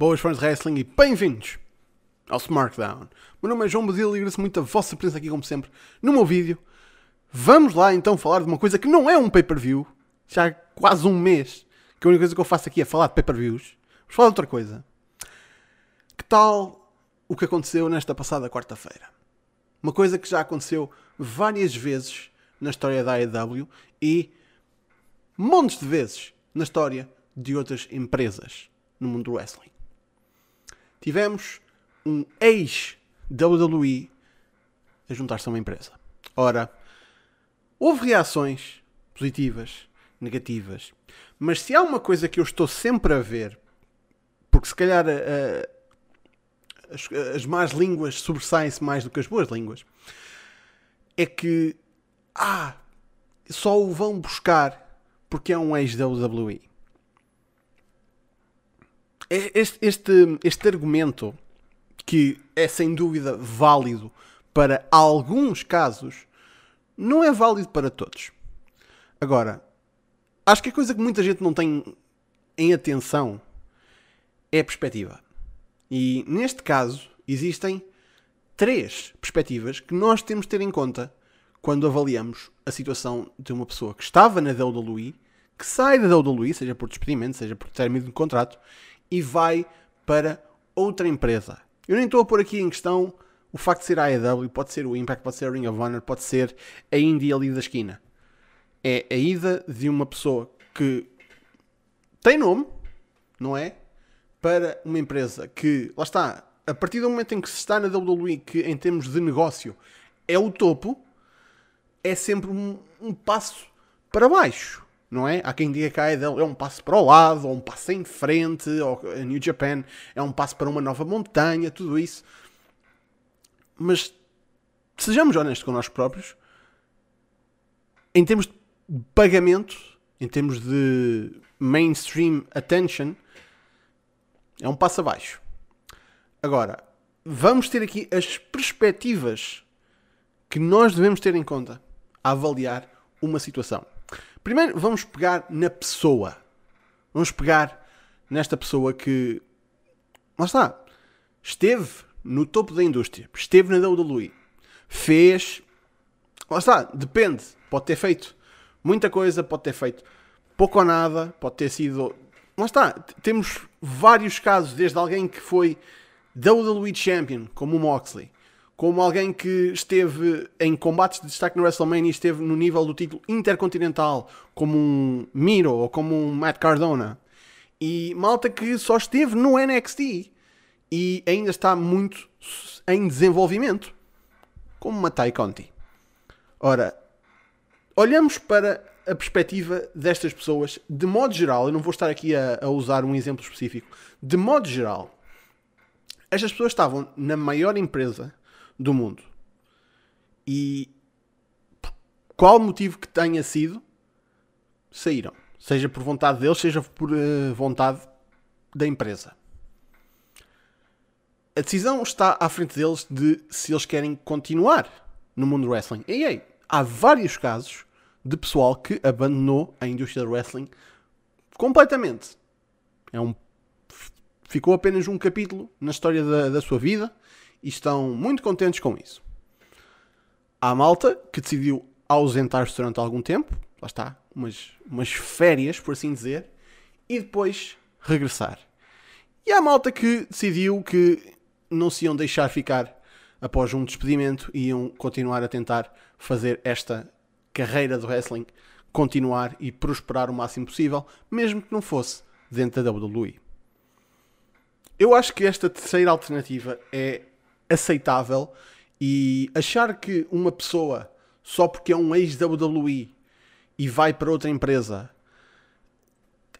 Boas fãs de wrestling e bem-vindos ao SmackDown. Meu nome é João Basílio e agradeço muito a vossa presença aqui, como sempre, no meu vídeo. Vamos lá então falar de uma coisa que não é um pay-per-view. Já há quase um mês que a única coisa que eu faço aqui é falar de pay-per-views. Vamos falar de outra coisa. Que tal o que aconteceu nesta passada quarta-feira? Uma coisa que já aconteceu várias vezes na história da AEW e montes de vezes na história de outras empresas no mundo do wrestling. Tivemos um ex-WWE a juntar-se a uma empresa. Ora, houve reações positivas, negativas, mas se há uma coisa que eu estou sempre a ver, porque se calhar uh, as, as más línguas sobressaem-se mais do que as boas línguas, é que, ah, só o vão buscar porque é um ex-WWE. Este, este, este argumento, que é sem dúvida válido para alguns casos, não é válido para todos. Agora, acho que a coisa que muita gente não tem em atenção é a perspectiva. E neste caso, existem três perspectivas que nós temos de ter em conta quando avaliamos a situação de uma pessoa que estava na WWE, que sai da WWE, seja por despedimento, seja por término de contrato, e vai para outra empresa. Eu nem estou a pôr aqui em questão o facto de ser a AEW, pode ser o Impact, pode ser a Ring of Honor, pode ser a Indie ali da esquina. É a ida de uma pessoa que tem nome, não é? Para uma empresa que, lá está, a partir do momento em que se está na WWE, que em termos de negócio é o topo, é sempre um, um passo para baixo não é? Há quem diga que a AEW é um passo para o lado, ou um passo em frente, ou a New Japan é um passo para uma nova montanha, tudo isso. Mas sejamos honestos com nós próprios, em termos de pagamento, em termos de mainstream attention, é um passo abaixo. Agora, vamos ter aqui as perspectivas que nós devemos ter em conta a avaliar uma situação. Primeiro, vamos pegar na pessoa. Vamos pegar nesta pessoa que. Lá está. Esteve no topo da indústria. Esteve na WWE. Fez. Lá está. Depende. Pode ter feito muita coisa, pode ter feito pouco ou nada, pode ter sido. Lá está. Temos vários casos, desde alguém que foi WWE Champion, como o Moxley, como alguém que esteve em combates de destaque no WrestleMania e esteve no nível do título intercontinental, como um Miro ou como um Matt Cardona. E malta que só esteve no NXT e ainda está muito em desenvolvimento, como uma Tai Conti. Ora, olhamos para a perspectiva destas pessoas, de modo geral, eu não vou estar aqui a, a usar um exemplo específico, de modo geral, estas pessoas estavam na maior empresa do mundo. E qual motivo que tenha sido, saíram. Seja por vontade deles, seja por uh, vontade da empresa. A decisão está à frente deles de se eles querem continuar no mundo do wrestling. E aí, há vários casos de pessoal que abandonou a indústria do wrestling completamente. É um, ficou apenas um capítulo na história da, da sua vida e estão muito contentes com isso. Há malta que decidiu ausentar-se durante algum tempo, lá está, umas, umas férias, por assim dizer, e depois regressar. E há malta que decidiu que não se iam deixar ficar após um despedimento e iam continuar a tentar fazer esta carreira do wrestling continuar e prosperar o máximo possível, mesmo que não fosse dentro da WWE. Eu acho que esta terceira alternativa é aceitável e achar que uma pessoa, só porque é um ex-WWE e vai para outra empresa,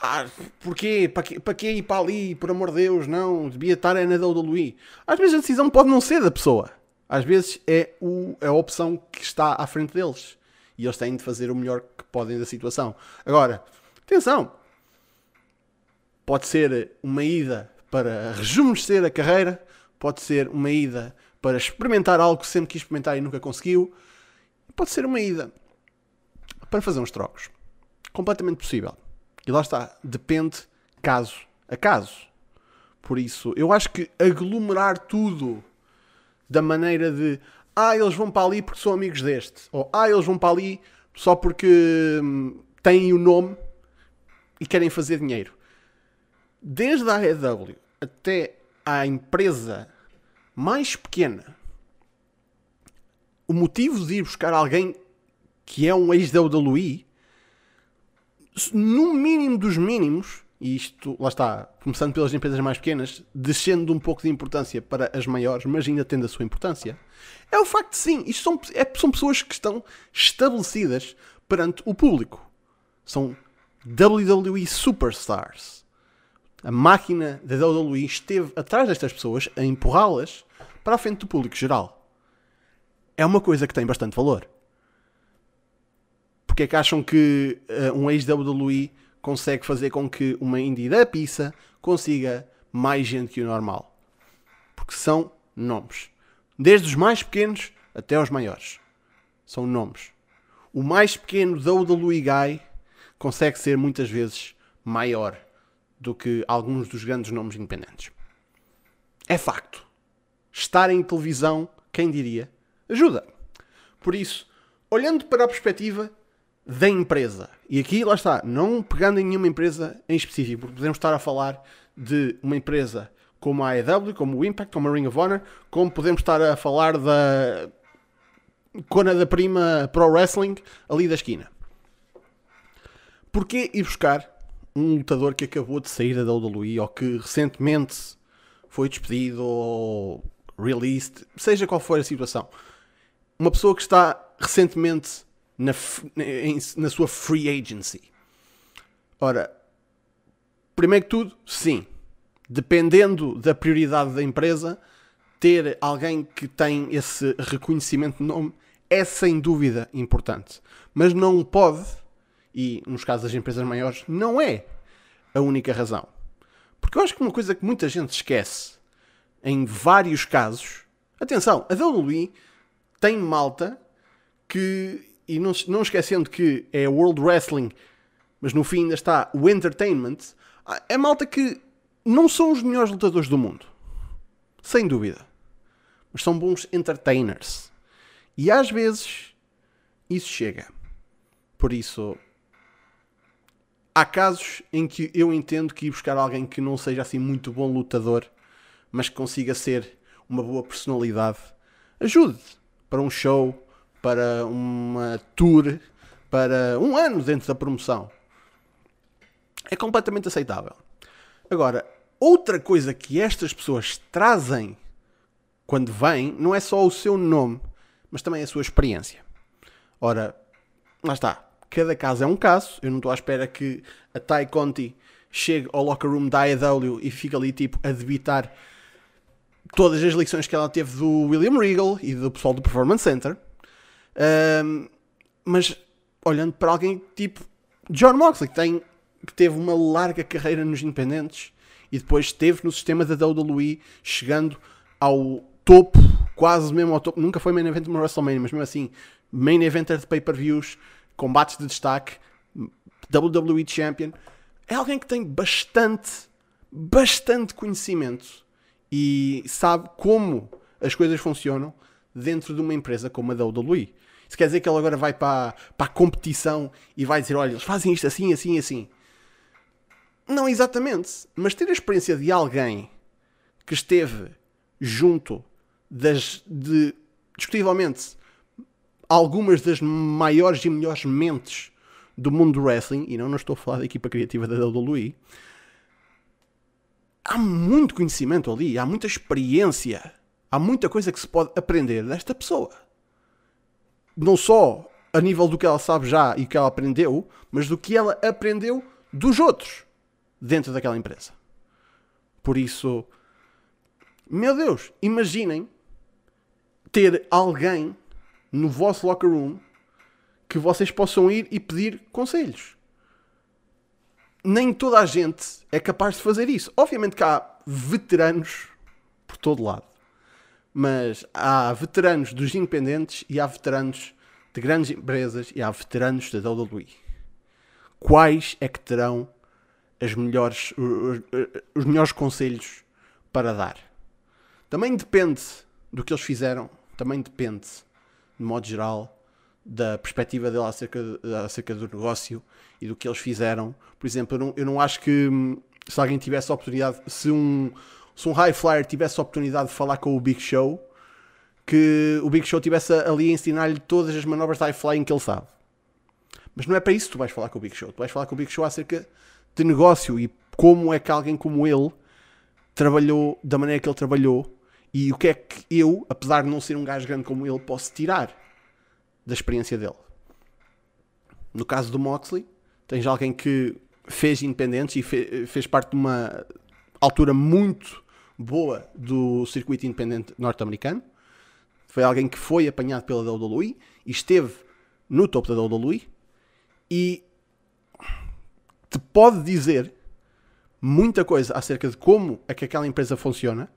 ah, porquê? Para quê, ir para ali? Por amor de Deus, não, devia estar é na WWE. Às vezes a decisão pode não ser da pessoa. Às vezes é, o, a opção que está à frente deles. E eles têm de fazer o melhor que podem da situação. Agora, atenção. Pode ser uma ida para rejuvenescer a carreira, pode ser uma ida para experimentar algo que sempre quis experimentar e nunca conseguiu, pode ser uma ida para fazer uns trocos. Completamente possível. E lá está, depende caso a caso. Por isso, eu acho que aglomerar tudo da maneira de ah, eles vão para ali porque são amigos deste, ou ah, eles vão para ali só porque hum, têm o nome e querem fazer dinheiro. Desde a AEW até à empresa mais pequena, o motivo de ir buscar alguém que é um ex-WWE, no mínimo dos mínimos, e isto, lá está, começando pelas empresas mais pequenas, descendo um pouco de importância para as maiores, mas ainda tendo a sua importância, é o facto de sim, isto são, é, são pessoas que estão estabelecidas perante o público. São WWE Superstars. A máquina da WWE esteve atrás destas pessoas a empurrá-las para a frente do público geral. É uma coisa que tem bastante valor. Porque é que acham que uh, um ex-WWE consegue fazer com que uma indie da pizza consiga mais gente que o normal? Porque são nomes. Desde os mais pequenos até os maiores. São nomes. O mais pequeno WWE Guy consegue ser muitas vezes maior do que alguns dos grandes nomes independentes. É facto. Estar em televisão, quem diria, ajuda. Por isso, olhando para a perspectiva da empresa, e aqui lá está, não pegando em nenhuma empresa em específico, porque podemos estar a falar de uma empresa como a AEW, como o Impact, como a Ring of Honor, como podemos estar a falar da Cona da Prima Pro Wrestling ali da esquina. Porquê ir buscar um lutador que acabou de sair da WWE ou que recentemente foi despedido ou released, seja qual for a situação? Uma pessoa que está recentemente na, na sua free agency. Ora, primeiro que tudo, sim, dependendo da prioridade da empresa, ter alguém que tem esse reconhecimento de nome é sem dúvida importante. Mas não pode e nos casos das empresas maiores, não é a única razão. Porque eu acho que uma coisa que muita gente esquece em vários casos, atenção, a WWE tem malta que, e não, não esquecendo que é World Wrestling, mas no fim ainda está o Entertainment, é malta que não são os melhores lutadores do mundo. Sem dúvida. Mas são bons entertainers. E às vezes isso chega. Por isso, há casos em que eu entendo que ir buscar alguém que não seja assim muito bom lutador, mas que consiga ser uma boa personalidade, ajude para um show, para uma tour, para um ano dentro da promoção. É completamente aceitável. Agora, outra coisa que estas pessoas trazem quando vêm não é só o seu nome, mas também a sua experiência. Ora, lá está cada caso é um caso. Eu não estou à espera que a Ty Conti chegue ao locker room da AEW e fique ali tipo a debitar todas as lições que ela teve do William Regal e do pessoal do Performance Center. Um, mas olhando para alguém tipo John Moxley, que, tem, que teve uma larga carreira nos independentes e depois esteve no sistema da WWE, chegando ao topo, quase mesmo ao topo. Nunca foi main event no WrestleMania, mas mesmo assim, main eventer de pay-per-views combates de destaque, WWE Champion. É alguém que tem bastante, bastante conhecimento e sabe como as coisas funcionam dentro de uma empresa como a WWE. Isso quer dizer que ele agora vai para, para a competição e vai dizer: olha, eles fazem isto assim, assim, assim. Não exatamente, mas ter a experiência de alguém que esteve junto das, de, discutivelmente, algumas das maiores e melhores mentes do mundo do wrestling, e não, não estou a falar da equipa criativa da WWE, há muito conhecimento ali, há muita experiência, há muita coisa que se pode aprender desta pessoa. Não só a nível do que ela sabe já e que ela aprendeu, mas do que ela aprendeu dos outros dentro daquela empresa. Por isso, meu Deus, imaginem ter alguém no vosso locker room que vocês possam ir e pedir conselhos. Nem toda a gente é capaz de fazer isso. Obviamente que há veteranos por todo lado. Mas há veteranos dos independentes e há veteranos de grandes empresas e há veteranos da WWE. Quais é que terão as melhores, os melhores conselhos para dar. Também depende do que eles fizeram, também depende, de modo geral, da perspectiva dele acerca, acerca do negócio e do que eles fizeram. Por exemplo, eu não, eu não acho que hum, se alguém tivesse a oportunidade, se um, se um high flyer tivesse a oportunidade de falar com o Big Show, que o Big Show tivesse ali a ensinar-lhe todas as manobras de high flying que ele sabe. Mas não é para isso que tu vais falar com o Big Show. Tu vais falar com o Big Show acerca de negócio e como é que alguém como ele trabalhou da maneira que ele trabalhou e o que é que eu, apesar de não ser um gajo grande como ele, posso tirar da experiência dele. No caso do Moxley, tens alguém que fez independentes e fe fez parte de uma altura muito boa do circuito independente norte-americano. Foi alguém que foi apanhado pela WWE e esteve no topo da WWE e te pode dizer muita coisa acerca de como é que aquela empresa funciona.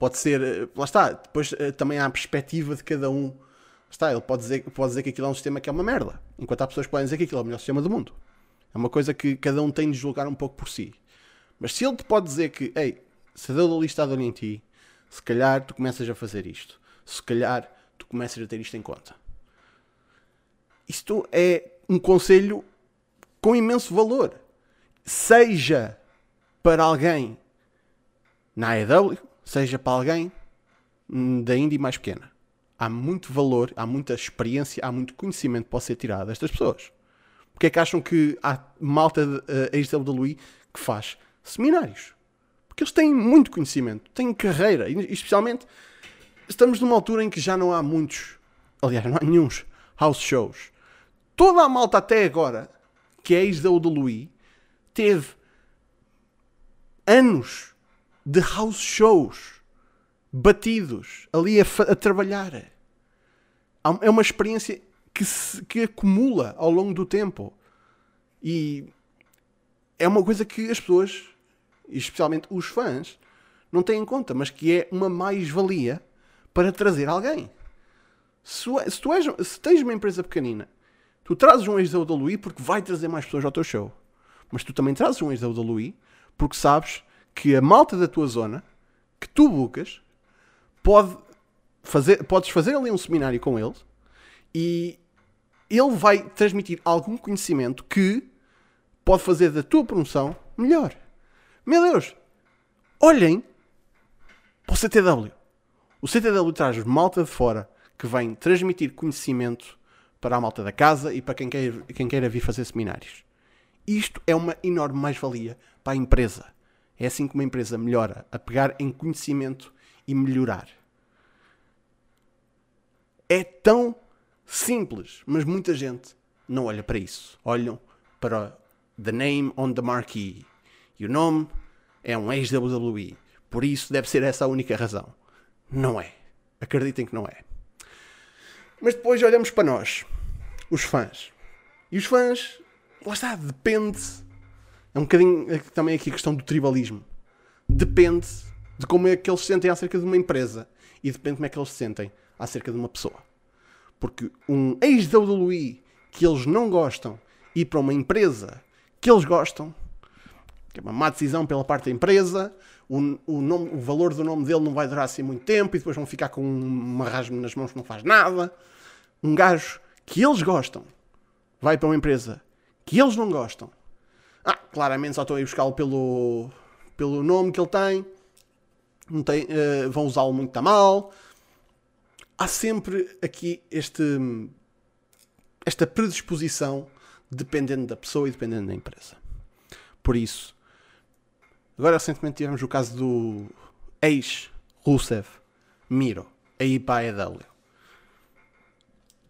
Pode ser, eh, lá está, depois eh, também há a perspectiva de cada um. Está, ele pode dizer, pode dizer que aquilo é um sistema que é uma merda, enquanto há pessoas que podem dizer que aquilo é o melhor sistema do mundo. É uma coisa que cada um tem de julgar um pouco por si. Mas se ele te pode dizer que, ei, se a WWE está em ti, se calhar tu começas a fazer isto. Se calhar tu começas a ter isto em conta. Isto é um conselho com imenso valor. Seja para alguém na AEW, seja para alguém da Indy mais pequena. Há muito valor, há muita experiência, há muito conhecimento que pode ser tirado destas pessoas. Porque é que acham que há malta uh, ex-WWE que faz seminários? Porque eles têm muito conhecimento, têm carreira, e especialmente estamos numa altura em que já não há muitos, aliás, não há nenhum house shows. Toda a malta até agora, que é ex-WWE, teve anos de house shows batidos ali a, a trabalhar. É uma experiência que, se, que acumula ao longo do tempo. E é uma coisa que as pessoas, especialmente os fãs, não têm em conta, mas que é uma mais-valia para trazer alguém. Se, se, tu és, se tens uma empresa pequenina, tu trazes um ex da WWE porque vai trazer mais pessoas ao teu show. Mas tu também trazes um ex da WWE porque sabes que a malta da tua zona, que tu bucas, pode fazer, podes fazer ali um seminário com ele e ele vai transmitir algum conhecimento que pode fazer da tua promoção melhor. Meu Deus! Olhem para o CTW. O CTW traz malta de fora que vem transmitir conhecimento para a malta da casa e para quem queira, quem queira vir fazer seminários. Isto é uma enorme mais-valia para a empresa. É assim que uma empresa melhora, a pegar em conhecimento e melhorar. É tão simples, mas muita gente não olha para isso. Olham para the name on the marquee. E o nome é um ex-WWE. Por isso deve ser essa a única razão. Não é. Acreditem que não é. Mas depois olhamos para nós, os fãs. E os fãs, lá está, depende. É um bocadinho é também aqui a questão do tribalismo. Depende de como é que eles se sentem acerca de uma empresa e depende de como é que eles se sentem acerca de uma pessoa. Porque um ex-WWE que eles não gostam ir para uma empresa que eles gostam, que é uma má decisão pela parte da empresa, o, o, nome, o valor do nome dele não vai durar assim muito tempo e depois vão ficar com uma rasma nas mãos que não faz nada. Um gajo que eles gostam vai para uma empresa que eles não gostam. Ah, claramente só estou a ir buscá-lo pelo, pelo nome que ele tem. Não tem uh, vão usá-lo muito a mal há sempre aqui este, esta predisposição dependendo da pessoa e dependendo da empresa. Por isso, agora recentemente tivemos o caso do ex-Rusev Miro, aí para a EW.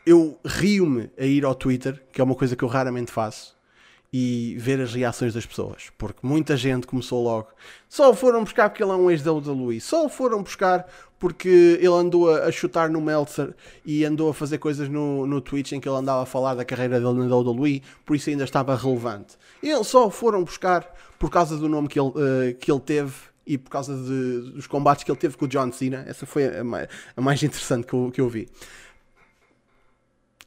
Eu rio-me a ir ao Twitter, que é uma coisa que eu raramente faço, e ver as reações das pessoas. Porque muita gente começou logo. Só foram buscar porque ele é um ex da WWE. Só foram buscar porque ele andou a, chutar no Meltzer e andou a fazer coisas no, no Twitch em que ele andava a falar da carreira dele na WWE. Por isso ainda estava relevante. E eles só foram buscar por causa do nome que ele, uh, que ele teve e por causa de, dos combates que ele teve com o John Cena. Essa foi a a mais interessante que eu, que eu vi.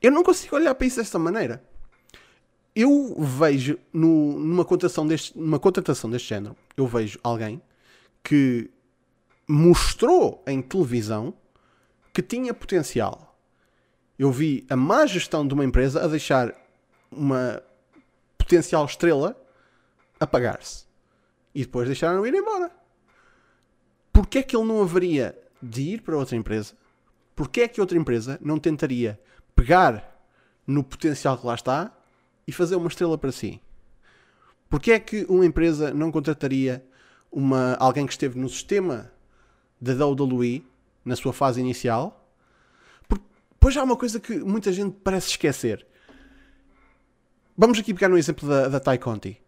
Eu não consigo olhar para isso desta maneira eu vejo no, numa, contratação deste, numa contratação deste género, eu vejo alguém que mostrou em televisão que tinha potencial. Eu vi a má gestão de uma empresa a deixar uma potencial estrela apagar-se. E depois deixaram ir embora. Porquê é que ele não haveria de ir para outra empresa? Porquê é que outra empresa não tentaria pegar no potencial que lá está e fazer uma estrela para si? Porquê é que uma empresa não contrataria uma, alguém que esteve no sistema da WWE na sua fase inicial? Depois há uma coisa que muita gente parece esquecer. Vamos aqui pegar no exemplo da, da Tai Conti.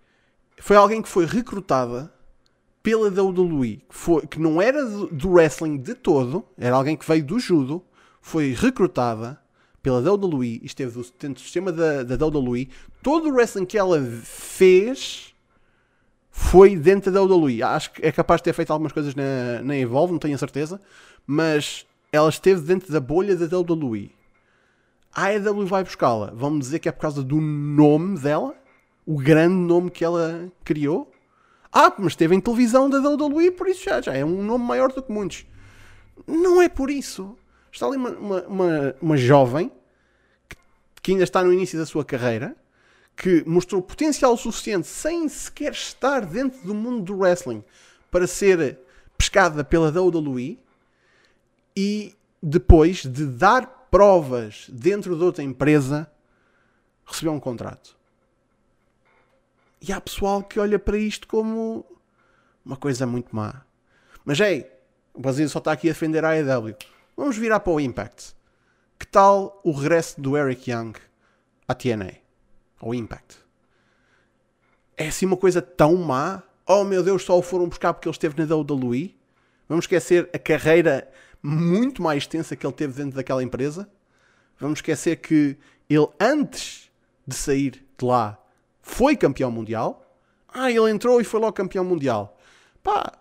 Foi alguém que foi recrutada pela WWE, que, foi, que não era do wrestling de todo, era alguém que veio do judo, foi recrutada pela WWE esteve dentro do sistema da, da WWE. Todo o wrestling que ela fez foi dentro da WWE. Acho que é capaz de ter feito algumas coisas na, na Evolve, não tenho a certeza, mas ela esteve dentro da bolha da WWE. A AEW vai buscá-la. Vão dizer que é por causa do nome dela? O grande nome que ela criou? Ah, mas esteve em televisão da WWE, por isso já, já é um nome maior do que muitos. Não é por isso. Está ali uma, uma, uma, uma jovem que, que ainda está no início da sua carreira, que mostrou potencial suficiente sem sequer estar dentro do mundo do wrestling para ser pescada pela WWE e depois de dar provas dentro de outra empresa, recebeu um contrato. E há pessoal que olha para isto como uma coisa muito má. Mas ei, o Brasil só está aqui a defender a AEW. Vamos virar para o Impact. Que tal o regresso do Eric Young à TNA? Ao Impact? É assim uma coisa tão má? Oh meu Deus, só o foram buscar porque ele esteve na WWE? Vamos esquecer a carreira muito mais extensa que ele teve dentro daquela empresa. Vamos esquecer que ele, antes de sair de lá, foi campeão mundial. Ah, ele entrou e foi logo campeão mundial. Pá,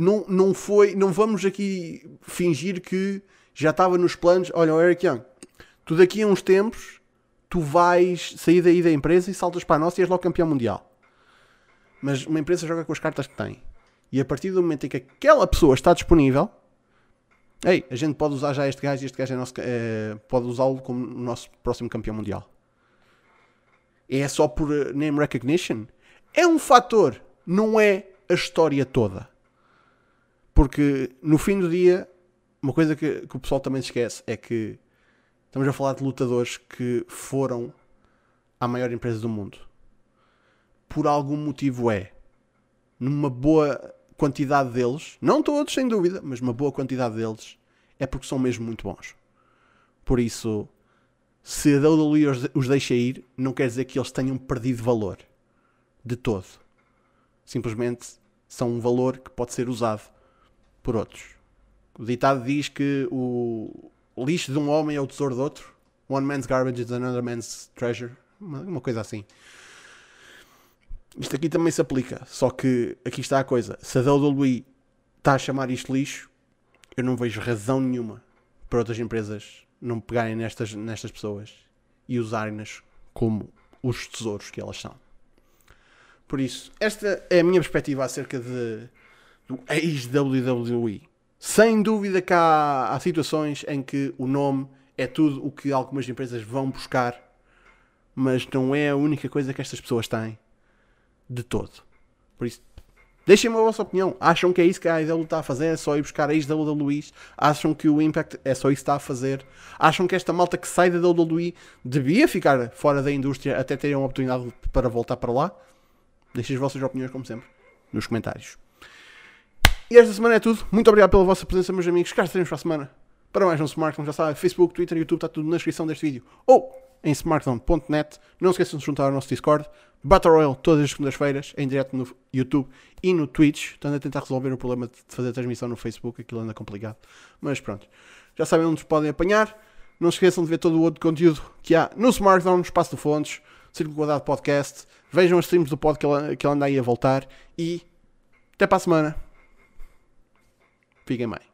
não, não foi, não vamos aqui fingir que já estava nos planos. Olha, o Eric Young, tu daqui a uns tempos tu vais sair daí da empresa e saltas para a nossa e és logo campeão mundial. Mas uma empresa joga com as cartas que tem. E a partir do momento em que aquela pessoa está disponível, ei, a gente pode usar já este gajo e este gajo é nosso, é, pode usá-lo como nosso próximo campeão mundial. É só por eh, name recognition? É um fator, não é a história toda. Porque no fim do dia, uma coisa que, que o pessoal também se esquece é que estamos a falar de lutadores que foram à maior empresa do mundo. Por algum motivo é. Numa boa quantidade deles, não todos sem dúvida, mas uma boa quantidade deles, é porque são mesmo muito bons. Por isso, se a WWE os deixa ir, não quer dizer que eles tenham perdido valor. De todo. Simplesmente são um valor que pode ser usado por outros. O ditado diz que o lixo de um homem é o tesouro de outro. One man's garbage is another man's treasure. Uma, uma coisa assim. Isto aqui também se aplica, só que aqui está a coisa. Se a WWE está a chamar isto lixo, eu não vejo razão nenhuma para outras empresas não pegarem nestas, nestas pessoas e usarem-nas como os tesouros que elas são. Por isso, esta é a minha perspectiva acerca de, do ex-WWE. Sem dúvida que há, há situações em que o nome é tudo o que algumas empresas vão buscar, mas não é a única coisa que estas pessoas têm de todo. Por isso, deixem-me a vossa opinião. Acham que é isso que a AEW está a fazer? É só ir buscar a ex-WWE? Acham que o Impact é só isso que está a fazer? Acham que esta malta que sai da WWE devia ficar fora da indústria até terem uma oportunidade para voltar para lá? Deixem as vossas opiniões, como sempre, nos comentários. E esta semana é tudo. Muito obrigado pela vossa presença, meus amigos. Cá estaremos para a semana. Para mais um Smartphone, já sabe, Facebook, Twitter, YouTube, está tudo na descrição deste vídeo. Ou em smartphone.net. Não se esqueçam de juntar ao nosso Discord. Battle Royale todas as segundas-feiras, em direto no YouTube e no Twitch. Estando a tentar resolver o problema de fazer transmissão no Facebook, aquilo anda complicado. Mas pronto, já sabem onde podem apanhar. Não se esqueçam de ver todo o outro conteúdo que há no Smartphone, no Espaço de Fontes, Círculo Guardado Podcast. Vejam as streams do pod que ele anda aí a voltar. E até para a semana. Begin my.